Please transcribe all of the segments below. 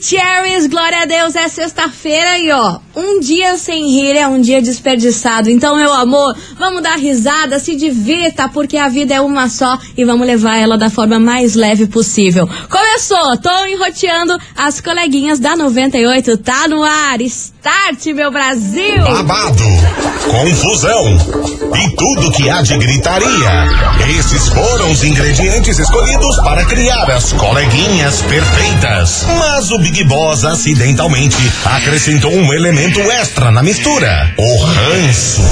Maravicheries, glória a Deus, é sexta-feira e ó, um dia sem rir é um dia desperdiçado. Então, meu amor, vamos dar risada, se divirta, porque a vida é uma só e vamos levar ela da forma mais leve possível. Começou, tô enroteando as coleguinhas da 98, tá no ar, start, meu Brasil! Babado, confusão e tudo que há de gritaria. Esses foram os ingredientes escolhidos para criar as coleguinhas perfeitas. Mas o Big Boss acidentalmente acrescentou um elemento extra na mistura: o ranço.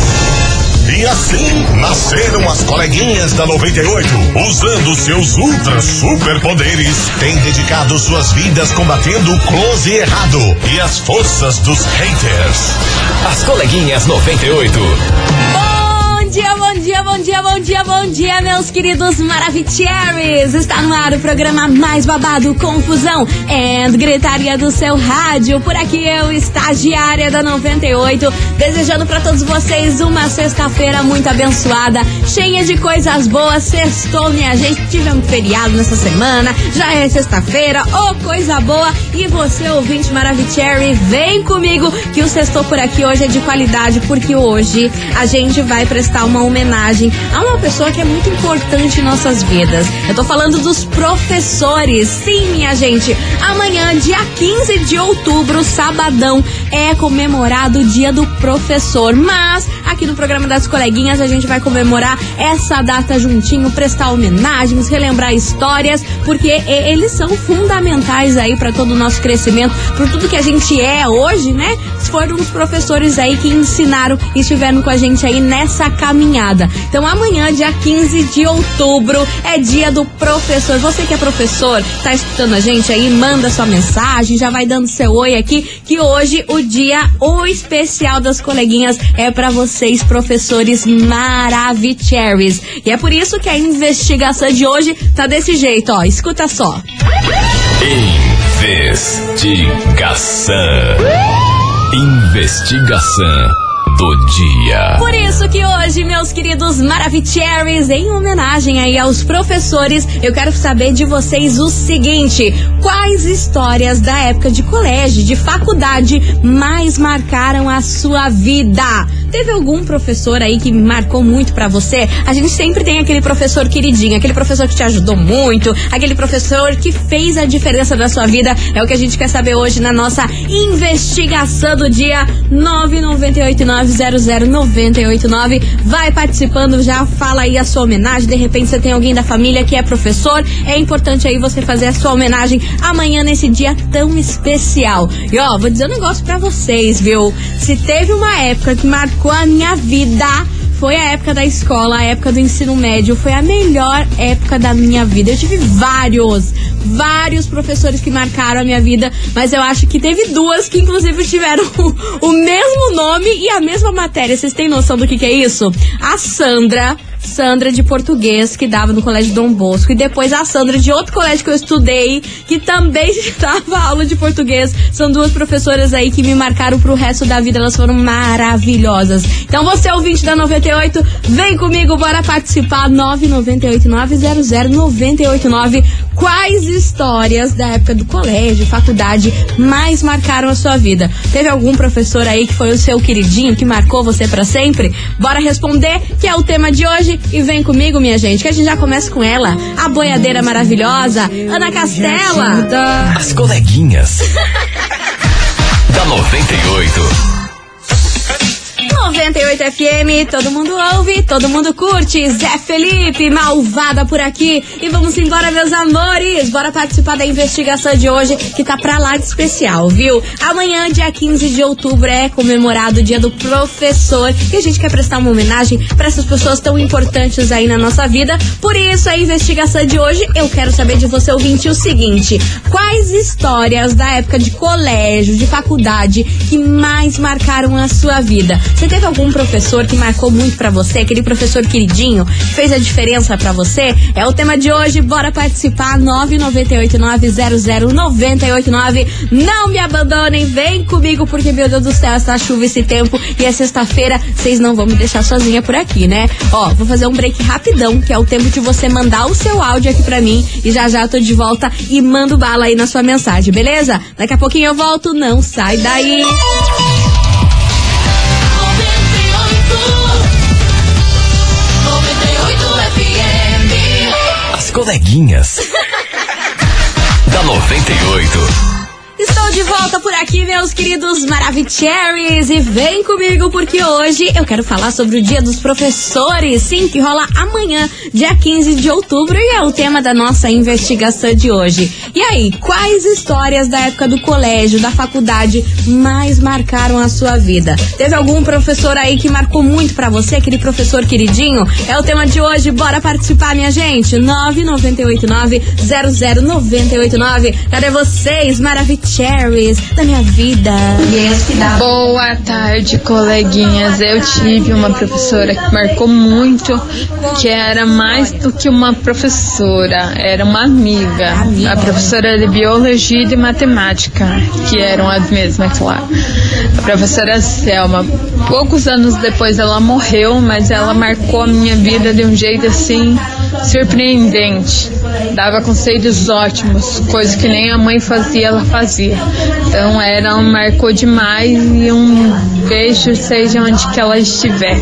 E assim nasceram as coleguinhas da 98, usando seus ultra superpoderes, têm dedicado suas vidas combatendo o close errado e as forças dos haters. As coleguinhas 98. Dia, bom dia, bom dia, bom dia, bom dia, meus queridos Maravicheries! Está no ar o programa mais babado, confusão e gritaria do seu rádio. Por aqui eu, estagiária da 98, desejando para todos vocês uma sexta-feira muito abençoada, cheia de coisas boas. Sextou, minha gente, tivemos feriado nessa semana, já é sexta-feira, ô oh, coisa boa! E você, ouvinte Maravicherry, vem comigo que o sextou por aqui hoje é de qualidade, porque hoje a gente vai prestar uma homenagem a uma pessoa que é muito importante em nossas vidas. Eu tô falando dos professores. Sim, minha gente. Amanhã, dia 15 de outubro, sabadão, é comemorado o Dia do Professor. Mas aqui no programa das coleguinhas a gente vai comemorar essa data juntinho, prestar homenagens, relembrar histórias, porque eles são fundamentais aí para todo o nosso crescimento, por tudo que a gente é hoje, né? Foram os professores aí que ensinaram e estiveram com a gente aí nessa caminhada. Então amanhã, dia 15 de outubro, é dia do professor. Você que é professor, tá escutando a gente aí, manda sua mensagem, já vai dando seu oi aqui, que hoje o dia, o especial das coleguinhas é para vocês, professores maravicheries. E é por isso que a investigação de hoje tá desse jeito, ó. Escuta só. Investigação. Investigação do dia. Por isso que hoje, meus queridos Maravicheries, em homenagem aí aos professores, eu quero saber de vocês o seguinte: quais histórias da época de colégio, de faculdade, mais marcaram a sua vida? Teve algum professor aí que marcou muito para você? A gente sempre tem aquele professor queridinho, aquele professor que te ajudou muito, aquele professor que fez a diferença na sua vida. É o que a gente quer saber hoje na nossa investigação do dia 998900989. Vai participando, já fala aí a sua homenagem. De repente você tem alguém da família que é professor. É importante aí você fazer a sua homenagem amanhã nesse dia tão especial. E ó, vou dizer um negócio para vocês, viu? Se teve uma época que marcou a minha vida foi a época da escola, a época do ensino médio, foi a melhor época da minha vida. Eu tive vários, vários professores que marcaram a minha vida, mas eu acho que teve duas que inclusive tiveram o, o mesmo nome e a mesma matéria. Vocês têm noção do que, que é isso? A Sandra Sandra de português, que dava no Colégio Dom Bosco, e depois a Sandra de outro colégio que eu estudei, que também dava aula de português. São duas professoras aí que me marcaram pro resto da vida, elas foram maravilhosas. Então você, ouvinte da 98, vem comigo, bora participar. 998900989. Quais histórias da época do colégio, faculdade, mais marcaram a sua vida? Teve algum professor aí que foi o seu queridinho, que marcou você para sempre? Bora responder, que é o tema de hoje hoje. E vem comigo, minha gente, que a gente já começa com ela, a boiadeira maravilhosa, Ana Castela. As coleguinhas. da 98. 98 FM, todo mundo ouve, todo mundo curte. Zé Felipe, malvada por aqui. E vamos embora, meus amores. Bora participar da investigação de hoje, que tá pra lá de especial, viu? Amanhã, dia 15 de outubro, é comemorado o dia do professor. E a gente quer prestar uma homenagem para essas pessoas tão importantes aí na nossa vida. Por isso, a investigação de hoje, eu quero saber de você, ouvinte, o seguinte: quais histórias da época de colégio, de faculdade, que mais marcaram a sua vida? Você teve algum professor que marcou muito pra você, aquele professor queridinho, que fez a diferença pra você? É o tema de hoje, bora participar, 998900989. Não me abandonem, vem comigo, porque, meu Deus do céu, essa chuva, esse tempo, e é sexta-feira, vocês não vão me deixar sozinha por aqui, né? Ó, vou fazer um break rapidão, que é o tempo de você mandar o seu áudio aqui pra mim, e já já tô de volta e mando bala aí na sua mensagem, beleza? Daqui a pouquinho eu volto, não sai daí. Coleguinhas. da 98. De volta por aqui, meus queridos Maravicheries, e vem comigo porque hoje eu quero falar sobre o Dia dos Professores, sim, que rola amanhã, dia 15 de outubro, e é o tema da nossa investigação de hoje. E aí, quais histórias da época do colégio, da faculdade, mais marcaram a sua vida? Teve algum professor aí que marcou muito para você, aquele professor queridinho? É o tema de hoje, bora participar, minha gente? 9989-00989. Cadê vocês, Maravicheries? Cherries da minha vida. Boa tarde, coleguinhas. Eu tive uma professora que marcou muito, que era mais do que uma professora, era uma amiga. A professora de biologia e de matemática, que eram as mesmas, claro. A professora Selma. Poucos anos depois ela morreu, mas ela marcou a minha vida de um jeito assim surpreendente. Dava conselhos ótimos, coisas que nem a mãe fazia, ela fazia. Então ela marcou demais e um beijo seja onde que ela estiver.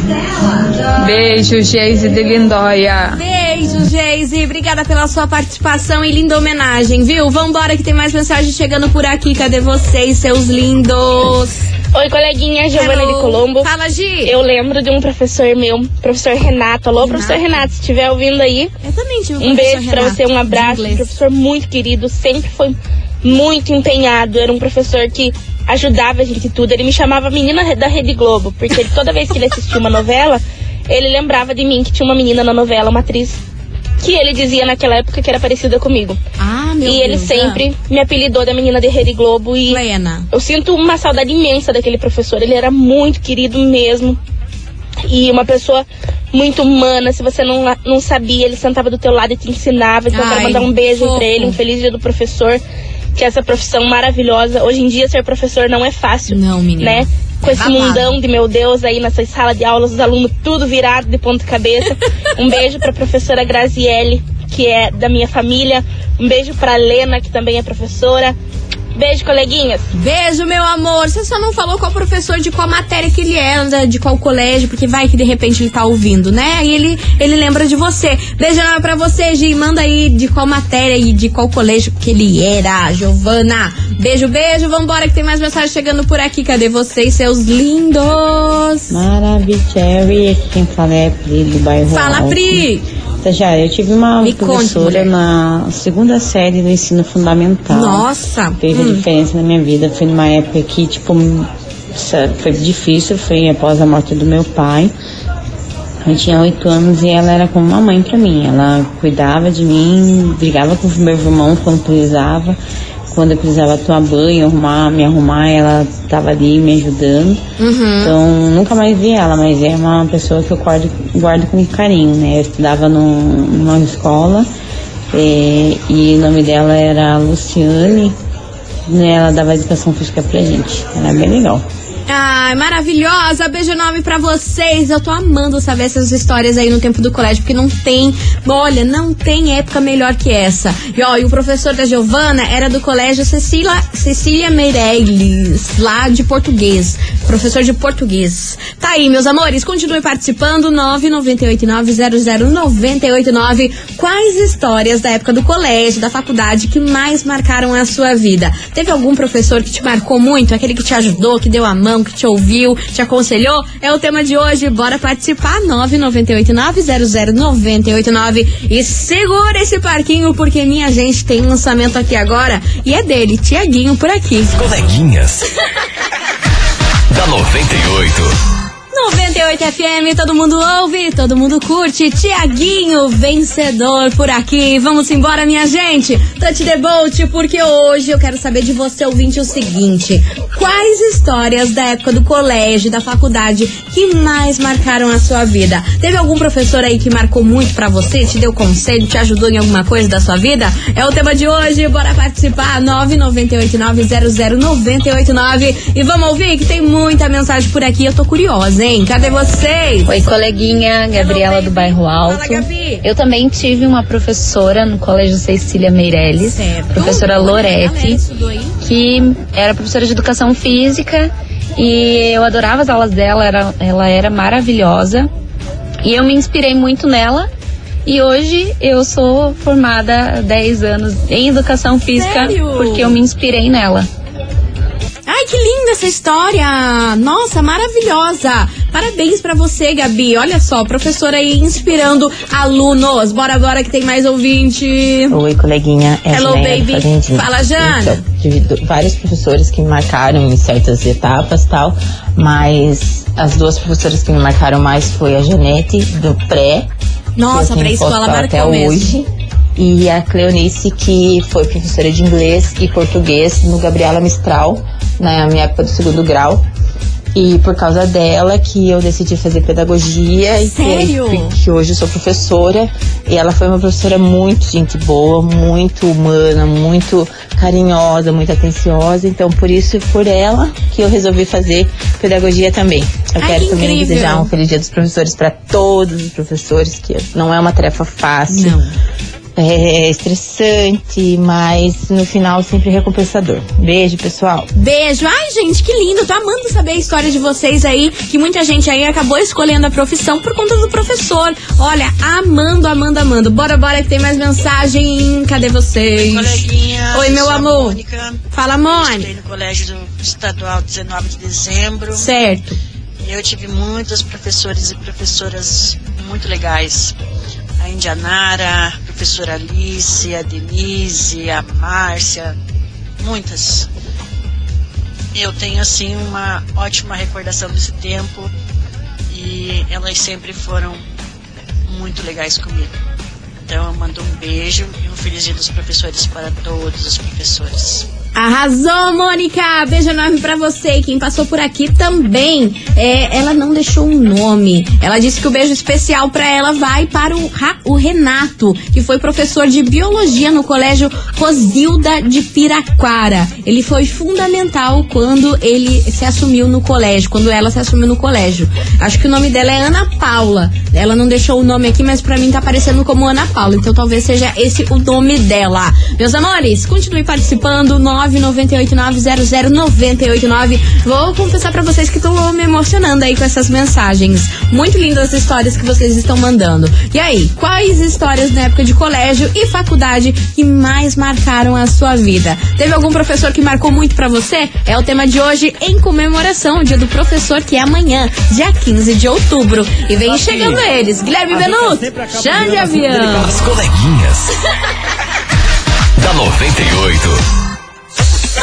Beijo, Geise de Lindóia. Beijo, Geise. Obrigada pela sua participação e linda homenagem, viu? Vambora que tem mais mensagem chegando por aqui. Cadê vocês, seus lindos? Oi, coleguinha Giovana Hello. de Colombo. Fala, Gi. Eu lembro de um professor meu, professor Renato. Alô, professor Renato, se estiver ouvindo aí, Eu também tive um professor beijo pra Renato, você, um abraço. inglês. Professor muito querido, sempre foi muito empenhado. Era um professor que ajudava a gente em tudo. Ele me chamava menina da Rede Globo, porque ele- toda vez que ele assistia uma novela, ele lembrava de mim que tinha uma menina na novela, uma atriz que ele dizia naquela época que era parecida comigo. Ah, meu e ele Deus. sempre me apelidou da menina de Rede Globo e Plena. eu sinto uma saudade imensa daquele professor. Ele era muito querido mesmo. E uma pessoa muito humana. Se você não, não sabia, ele sentava do teu lado e te ensinava. Então eu Ai, quero mandar um beijo fofo. pra ele, um feliz dia do professor. Que essa profissão maravilhosa. Hoje em dia, ser professor não é fácil. Não, menina. Né? Com esse mundão de meu Deus aí nessa sala de aulas, os alunos tudo virado de ponta cabeça. um beijo pra professora Graziele, que é da minha família. Um beijo pra Lena, que também é professora. Beijo, coleguinhas. Beijo, meu amor. Você só não falou qual professor de qual matéria que ele era, de qual colégio, porque vai que de repente ele tá ouvindo, né? Aí ele, ele lembra de você. Beijo enorme pra você, Gi. Manda aí de qual matéria e de qual colégio que ele era, Giovana. Beijo, beijo. Vambora que tem mais mensagem chegando por aqui. Cadê vocês, seus lindos? Maravicherry, aqui quem fala é a Pri do bairro Fala, Alto. Pri. Já, eu tive uma Me conte, professora mulher. na segunda série do ensino fundamental. Nossa. A Hum. diferença na minha vida. Foi numa época que, tipo, foi difícil, foi após a morte do meu pai. Eu tinha oito anos e ela era como uma mãe pra mim. Ela cuidava de mim, brigava com os meus irmãos quando precisava. Quando eu precisava tomar banho, arrumar, me arrumar, ela estava ali me ajudando. Uhum. Então, nunca mais vi ela, mas é uma pessoa que eu guardo, guardo com carinho, né? Eu estudava num- numa escola eh, e o nome dela era Luciane, né? Ela dava educação física pra gente. Era bem legal. Ai, maravilhosa! Beijo enorme pra vocês. Eu tô amando saber essas histórias aí no tempo do colégio, porque não tem, olha, não tem época melhor que essa. E ó, e o professor da Giovana era do colégio Cecília, Cecília Meirelles, lá de português. Professor de português. Tá aí, meus amores, continue participando. 998900989. Quais histórias da época do colégio, da faculdade, que mais marcaram a sua vida? Teve algum professor que te marcou muito? Aquele que te ajudou, que deu a mão, que te ouviu, te aconselhou? É o tema de hoje. Bora participar. 998900989. E segura esse parquinho, porque minha gente tem um lançamento aqui agora. E é dele, Tiaguinho, por aqui. Coleguinhas. da 98. 98 FM, todo mundo ouve, todo mundo curte. Tiaguinho, vencedor por aqui. Vamos embora, minha gente. Touch the boat, porque hoje eu quero saber de você, ouvinte, o seguinte: quais histórias da época do colégio, da faculdade que mais marcaram a sua vida. Teve algum professor aí que marcou muito para você, te deu conselho, te ajudou em alguma coisa da sua vida? É o tema de hoje, bora participar, 998900989 e vamos ouvir que tem muita mensagem por aqui, eu tô curiosa, hein? Cadê vocês? Oi, coleguinha, Gabriela do Bairro Alto. Fala, Gabi. Eu também tive uma professora no Colégio Cecília Meirelles, Certo. professora Lorete, que era professora de educação física e eu adorava as aulas dela, era, ela era maravilhosa e eu me inspirei muito nela. E hoje eu sou formada há 10 anos em educação física Sério? porque eu me inspirei nela. Que linda essa história! Nossa, maravilhosa! Parabéns pra você, Gabi. Olha só, professora aí inspirando alunos. Bora, bora que tem mais ouvinte. Oi, coleguinha. É a Hello, Janaína baby. Fazendinha. Fala, Jana. Então, vários professores que me marcaram em certas etapas tal, mas as duas professoras que me marcaram mais foi a Janete, do pré. Nossa, tenho pré-escola marcou até mesmo. hoje. E a Cleonice, que foi professora de inglês e português no Gabriela Mistral, na minha época do segundo grau. E por causa dela que eu decidi fazer pedagogia e Sério? que, que hoje eu sou professora. E ela foi uma professora muito gente boa, muito humana, muito carinhosa, muito atenciosa. Então, por isso, por ela, que eu resolvi fazer pedagogia também. Eu Ai, quero que também incrível. desejar um feliz dia dos professores para todos os professores, que não é uma tarefa fácil. Não. É estressante, mas no final sempre recompensador. Beijo, pessoal. Beijo. Ai, gente, que lindo. Tô amando saber a história de vocês aí. Que muita gente aí acabou escolhendo a profissão por conta do professor. Olha, amando, amando, amando. Bora, bora que tem mais mensagem. Cadê vocês? Coleguinha, Oi, meu amor. Mônica. Fala, Estudei Mônica. no Colégio do Estadual 19 de Dezembro. Certo. Eu tive muitos professores e professoras muito legais. A Indianara, a professora Alice, a Denise, a Márcia, muitas. Eu tenho assim uma ótima recordação desse tempo e elas sempre foram muito legais comigo. Então eu mando um beijo e um feliz dia dos professores para todos os professores. Arrasou, Mônica! Beijo enorme pra você. E Quem passou por aqui também, é, ela não deixou um nome. Ela disse que o beijo especial pra ela vai para o, o Renato, que foi professor de biologia no colégio Rosilda de Piraquara. Ele foi fundamental quando ele se assumiu no colégio, quando ela se assumiu no colégio. Acho que o nome dela é Ana Paula. Ela não deixou o nome aqui, mas pra mim tá aparecendo como Ana Paula. Então talvez seja esse o nome dela. Meus amores, continue participando. 998900989. Vou confessar pra vocês que tô me emocionando aí com essas mensagens. Muito lindas as histórias que vocês estão mandando. E aí, quais histórias na época de colégio e faculdade que mais marcaram a sua vida? Teve algum professor que marcou muito pra você? É o tema de hoje em comemoração ao Dia do Professor, que é amanhã, dia 15 de outubro. E vem chegando eles, Guilherme Benuto, Xande Avião. As coleguinhas. da 98.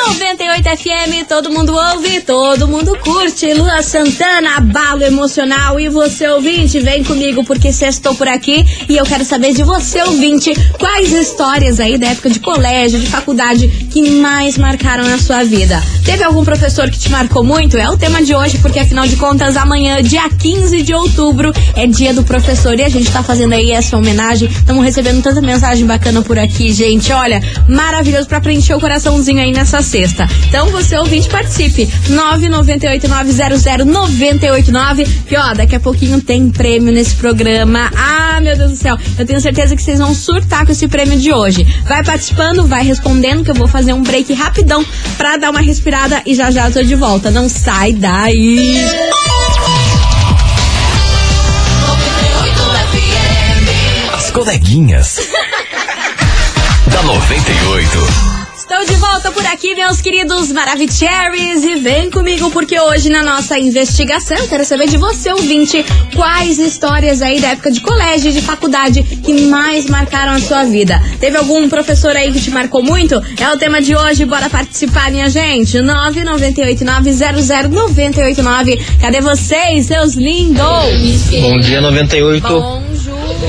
98 FM, todo mundo ouve, todo mundo curte. Lua Santana, abalo emocional. E você, ouvinte, vem comigo porque sextou por aqui. E eu quero saber de você, ouvinte, quais histórias aí da época de colégio, de faculdade, que mais marcaram a sua vida. Teve algum professor que te marcou muito? É o tema de hoje, porque afinal de contas, amanhã, dia 15 de outubro, é dia do professor. E a gente tá fazendo aí essa homenagem. Estamos recebendo tanta mensagem bacana por aqui, gente. Olha, maravilhoso pra preencher o coraçãozinho aí nessa sexta. Então você ouvinte participe. 998900989. Que ó, daqui a pouquinho tem prêmio nesse programa. Ah, meu Deus do céu. Eu tenho certeza que vocês vão surtar com esse prêmio de hoje. Vai participando, vai respondendo que eu vou fazer um break rapidão pra dar uma respirada e já já eu tô de volta. Não sai daí. As coleguinhas. da 98. Estou de volta por aqui, meus queridos Maravicheries, e vem comigo porque hoje na nossa investigação eu quero saber de você, ouvinte, quais histórias aí da época de colégio e de faculdade que mais marcaram a sua vida. Teve algum professor aí que te marcou muito? É o tema de hoje, bora participar, minha gente. 998900989. Cadê vocês, seus lindos? Bom dia 98. Bonjour.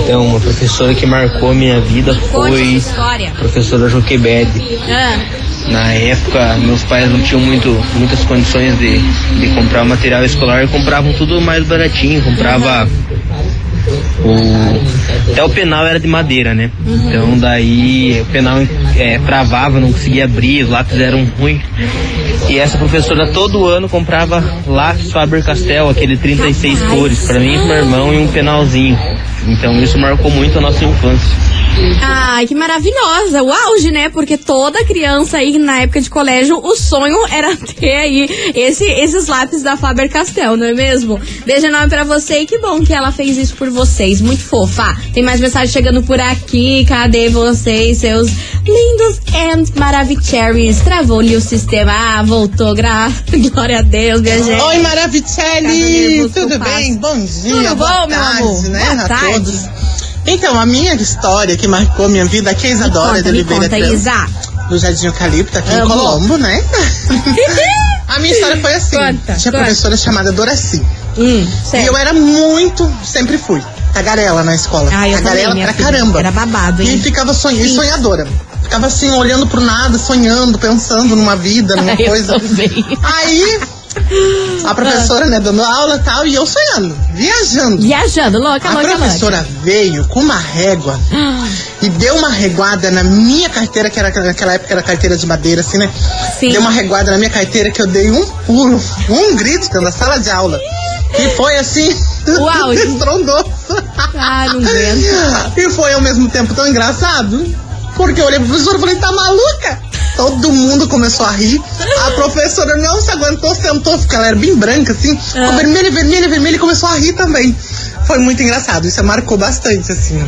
Então, uma professora que marcou a minha vida foi a professora Joquebede. Ah, Na época, meus pais não tinham muito, muitas condições de, de comprar material escolar, compravam tudo mais baratinho, comprava o, até o penal era de madeira, né? Então daí o penal é, travava, não conseguia abrir, os lápis eram ruins. E essa professora todo ano comprava lápis Faber-Castell, aquele 36 cores, para mim e meu irmão e um penalzinho. Então isso marcou muito a nossa infância. Ai, que maravilhosa. O auge, né? Porque toda criança aí na época de colégio, o sonho era ter aí esse, esses lápis da Faber Castell, não é mesmo? Beijo enorme pra você e que bom que ela fez isso por vocês. Muito fofa. Tem mais mensagem chegando por aqui. Cadê vocês, seus lindos and maravicheries? Travou-lhe o sistema. Ah, voltou. Gra... Glória a Deus, minha gente. Oi, Maravicelli! Tudo bem? Bom dia, Tudo bom, meu tarde, amor? né? Boa a tarde. todos. Então, a minha história que marcou minha vida aqui é a Isadora conta, de Oliveira conta, Isa. do Jardim Eucalipto, aqui Amo. em Colombo, né? a minha história foi assim. Conta, Tinha conta. professora chamada Doraci. Hum, E eu era muito, sempre fui, tagarela na escola. Ah, eu também, tagarela minha pra filha. caramba. Era babado, hein? E ficava sonhadora. Ficava assim, olhando pro nada, sonhando, pensando numa vida, numa Eu coisa. também. Aí, a professora, né, dando aula e tal, e eu sonhando, viajando. Viajando, louca, A louca, louca. professora veio com uma régua e deu uma reguada na minha carteira, que era naquela época era carteira de madeira, assim, né? Sim. Deu uma reguada na minha carteira que eu dei um pulo, um grito dentro da sala de aula. E foi assim, Uau. estrondoso. Ah, não aguento. E foi ao mesmo tempo tão engraçado, porque eu olhei pro professor e falei, tá maluca? Todo mundo começou a rir. A professora não se aguentou, sentou, porque ela era bem branca, assim. Ficou Ah. vermelha, vermelha, vermelha e começou a rir também. Foi muito engraçado, isso marcou bastante, assim.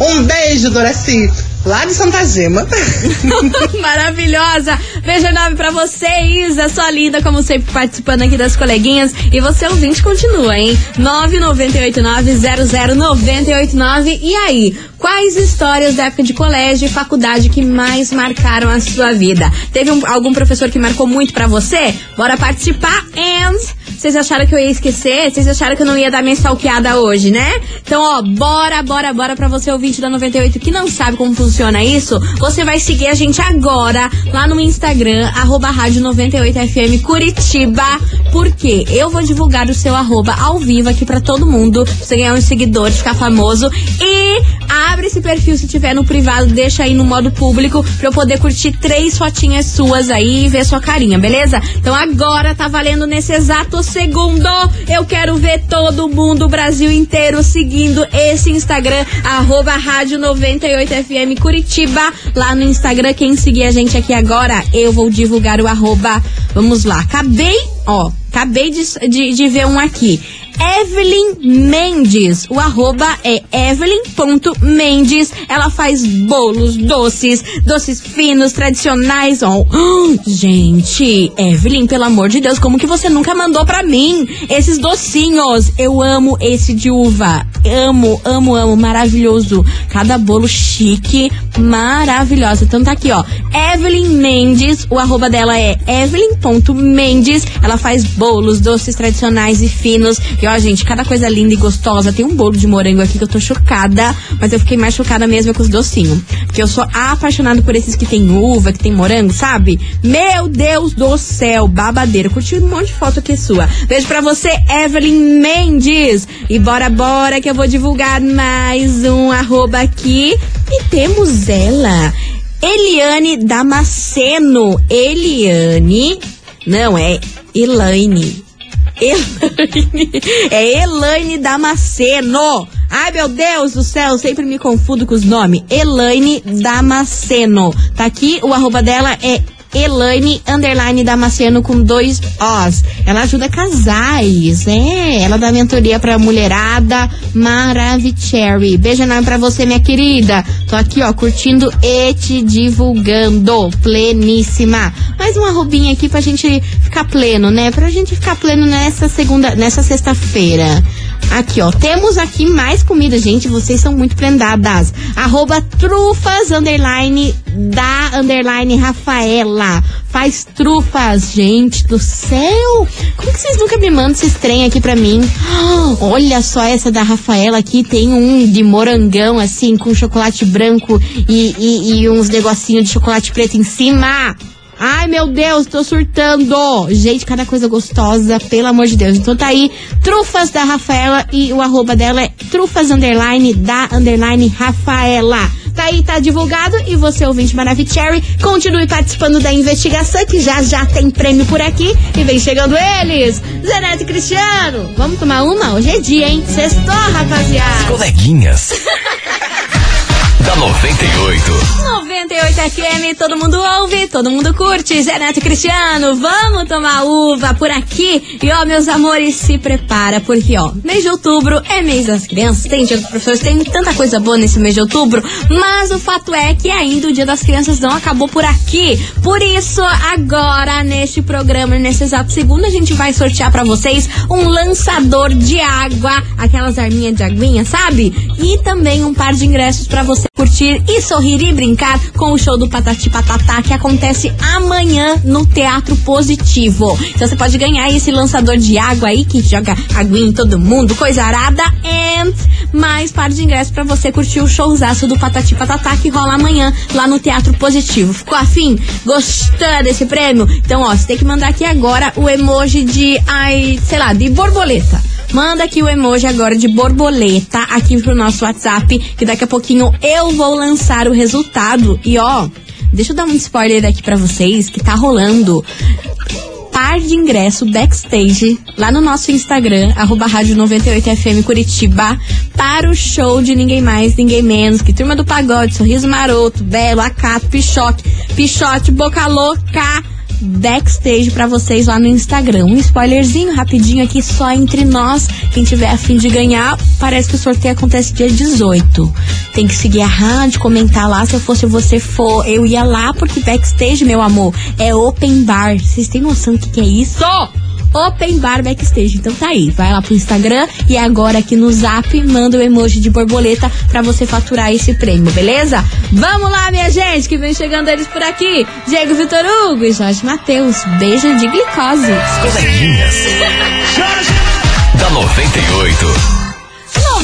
Um beijo, Doraci, lá de Santa Gema. Maravilhosa! Beijo enorme pra você, Isa, sua linda, como sempre, participando aqui das coleguinhas. E você, ouvinte, continua, hein? 998900989. E aí, quais histórias da época de colégio e faculdade que mais marcaram a sua vida? Teve um- algum professor que marcou muito pra você? Bora participar! And vocês acharam que eu ia esquecer? Vocês acharam que eu não ia dar minha stalkeada hoje, né? Então, ó, bora, bora, bora pra você, ouvinte da 98, que não sabe como funciona isso. Você vai seguir a gente agora lá no Instagram, arroba rádio 98FM Curitiba. Porque eu vou divulgar o seu arroba ao vivo aqui pra todo mundo. Pra você ganhar uns seguidores, ficar famoso. E abre esse perfil se tiver no privado, deixa aí no modo público pra eu poder curtir três fotinhas suas aí e ver sua carinha, beleza? Então agora tá valendo nesse exato segundo. Eu quero ver todo mundo, o Brasil inteiro, seguindo esse Instagram, arroba rádio 98FM Curitiba. Lá no Instagram, quem seguir a gente aqui agora, eu vou divulgar o arroba. Vamos lá. Acabei, ó, acabei de, de, de ver um aqui. Evelyn Mendes. O arroba é evelyn.mendes. Ela faz bolos, doces, doces finos, tradicionais. ó. gente, Evelyn, pelo amor de Deus, como que você nunca mandou pra mim esses docinhos? Eu amo esse de uva. Amo, amo, amo. Maravilhoso. Cada bolo chique, maravilhosa. Então tá aqui, ó. Evelyn Mendes. O arroba dela é evelyn.mendes. Ela faz bolos, doces tradicionais e finos. E ó, gente, cada coisa linda e gostosa. Tem um bolo de morango aqui que eu tô chocada. Mas eu fiquei mais chocada mesmo com os docinhos. Porque eu sou apaixonada por esses que tem uva, que tem morango, sabe? Meu Deus do céu, babadeiro. Curti um monte de foto aqui sua. Beijo pra você, Evelyn Mendes. E bora, bora, que eu vou divulgar mais um arroba aqui. E temos ela. Eliane Damasceno. Eliane. Não, é Elaine. Elaine. É Elaine Damasceno. Ai, meu Deus do céu, sempre me confundo com os nomes. Elaine Damasceno. Tá aqui, o arroba dela é Elaine Underline Damasceno com dois Os. Ela ajuda casais, é. Ela dá mentoria pra mulherada. Maravicherry. Beijo enorme pra você, minha querida. Tô aqui, ó, curtindo e te divulgando. Pleníssima. Mais uma arrobinha aqui pra gente ficar pleno, né? Pra gente ficar pleno nessa segunda, nessa sexta-feira. Aqui, ó. Temos aqui mais comida, gente. Vocês são muito prendadas. Arroba trufas, underline, da, underline, Rafaela. Faz trufas, gente do céu. Como que vocês nunca me mandam esses trem aqui pra mim? Olha só essa da Rafaela aqui. Tem um de morangão, assim, com chocolate branco e, e, e uns negocinhos de chocolate preto em cima. Ai, meu Deus, tô surtando. Gente, cada coisa gostosa, pelo amor de Deus. Então tá aí, trufas da Rafaela e o arroba dela é trufas underline da underline Rafaela. Tá aí, tá divulgado. E você, ouvinte Maravicherry, continue participando da investigação, que já já tem prêmio por aqui. E vem chegando eles, Zeneto e Cristiano. Vamos tomar uma? Hoje é dia, hein? Sextou, rapaziada. Coleguinhas. da 98. 98 FM, todo mundo ouve, todo mundo curte. Zé Neto Cristiano, vamos tomar uva por aqui. E ó, meus amores, se prepara, porque ó, mês de outubro é mês das crianças. Tem dia dos professores, tem tanta coisa boa nesse mês de outubro. Mas o fato é que ainda o dia das crianças não acabou por aqui. Por isso, agora, neste programa, nesse exato segundo, a gente vai sortear pra vocês um lançador de água, aquelas arminhas de aguinha, sabe? E também um par de ingressos pra você curtir e sorrir e brincar com o show do Patati Patatá que acontece amanhã no Teatro Positivo. Então você pode ganhar esse lançador de água aí que joga aguinha em todo mundo, coisa arada, and mais par de ingressos pra você curtir o showzaço do Patati Patatá que rola amanhã lá no Teatro Positivo. Ficou afim? Gostando desse prêmio? Então, ó, você tem que mandar aqui agora o emoji de, ai, sei lá, de borboleta. Manda aqui o emoji agora de borboleta aqui pro nosso WhatsApp, que daqui a pouquinho eu vou lançar o resultado. E ó, deixa eu dar um spoiler aqui pra vocês que tá rolando par de ingresso backstage lá no nosso Instagram, arroba rádio 98FM Curitiba, para o show de ninguém mais, ninguém menos que Turma do Pagode, Sorriso Maroto, Belo, Acato, Pichoque, Pichote, Boca Louca backstage pra vocês lá no Instagram. Um spoilerzinho rapidinho aqui só entre nós. Quem tiver afim de ganhar, parece que o sorteio acontece dia 18. Tem que seguir a rádio, comentar lá. Se eu fosse você for, eu ia lá porque backstage, meu amor, é open bar. Vocês têm noção do que, que é isso? Open Bar Backstage. Então tá aí, vai lá pro Instagram e agora aqui no Zap manda o emoji de borboleta pra você faturar esse prêmio, beleza? Vamos lá, minha gente, que vem chegando eles por aqui. Diego Vitor Hugo e Jorge Matheus. Beijo de glicose. Coleguinhas. da 98.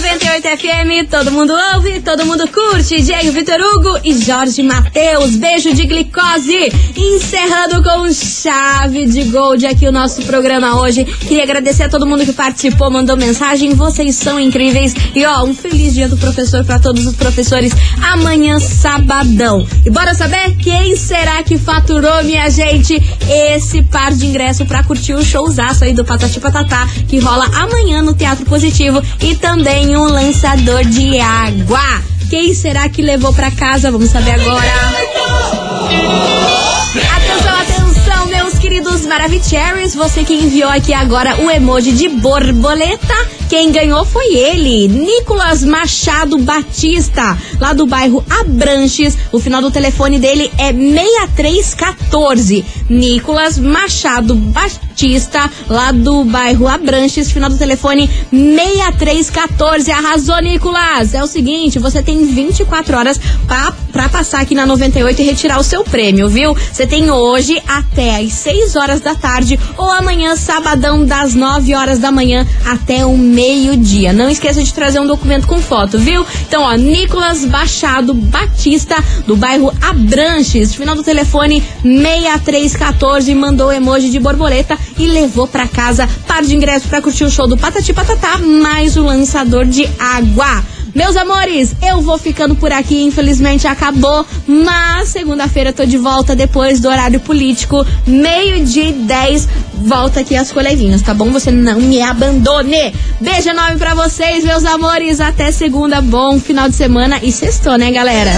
98 FM, todo mundo ouve, todo mundo curte. Diego Vitor Hugo e Jorge Matheus. Beijo de glicose. Encerrando com chave de gold aqui o nosso programa hoje. Queria agradecer a todo mundo que participou, mandou mensagem. Vocês são incríveis. E ó, um feliz dia do professor para todos os professores. Amanhã, sabadão. E bora saber quem será que faturou, minha gente, esse par de ingresso para curtir o showzaço aí do Patati Patatá, que rola amanhã no Teatro Positivo. E também um lançador de água. Quem será que levou para casa? Vamos saber agora. Atenção, atenção, meus queridos Maravicheries. Você que enviou aqui agora o emoji de borboleta. Quem ganhou foi ele, Nicolas Machado Batista, lá do bairro Abranches. O final do telefone dele é 6314. Nicolas Machado Batista, lá do bairro Abranches. Final do telefone 6314. Arrasou, Nicolas! É o seguinte, você tem 24 horas pra passar aqui na 98 e retirar o seu prêmio, viu? Você tem hoje até às 6 horas da tarde ou amanhã, sabadão, das 9 horas da manhã até o meio-dia. Não esqueça de trazer um documento com foto, viu? Então, ó, Nicolas Machado Batista, do bairro Abranches. Final do telefone 6314. Mandou o emoji de borboleta e levou pra casa par de ingressos pra curtir o show do Patati Patatá, mais o lançador de água. Meus amores, eu vou ficando por aqui, infelizmente acabou, mas segunda-feira tô de volta depois do horário político, meio-dia e 10, volta aqui as coleguinhas, tá bom? Você não me abandone. Beijo enorme pra vocês, meus amores, até segunda, bom final de semana e sextou, né, galera?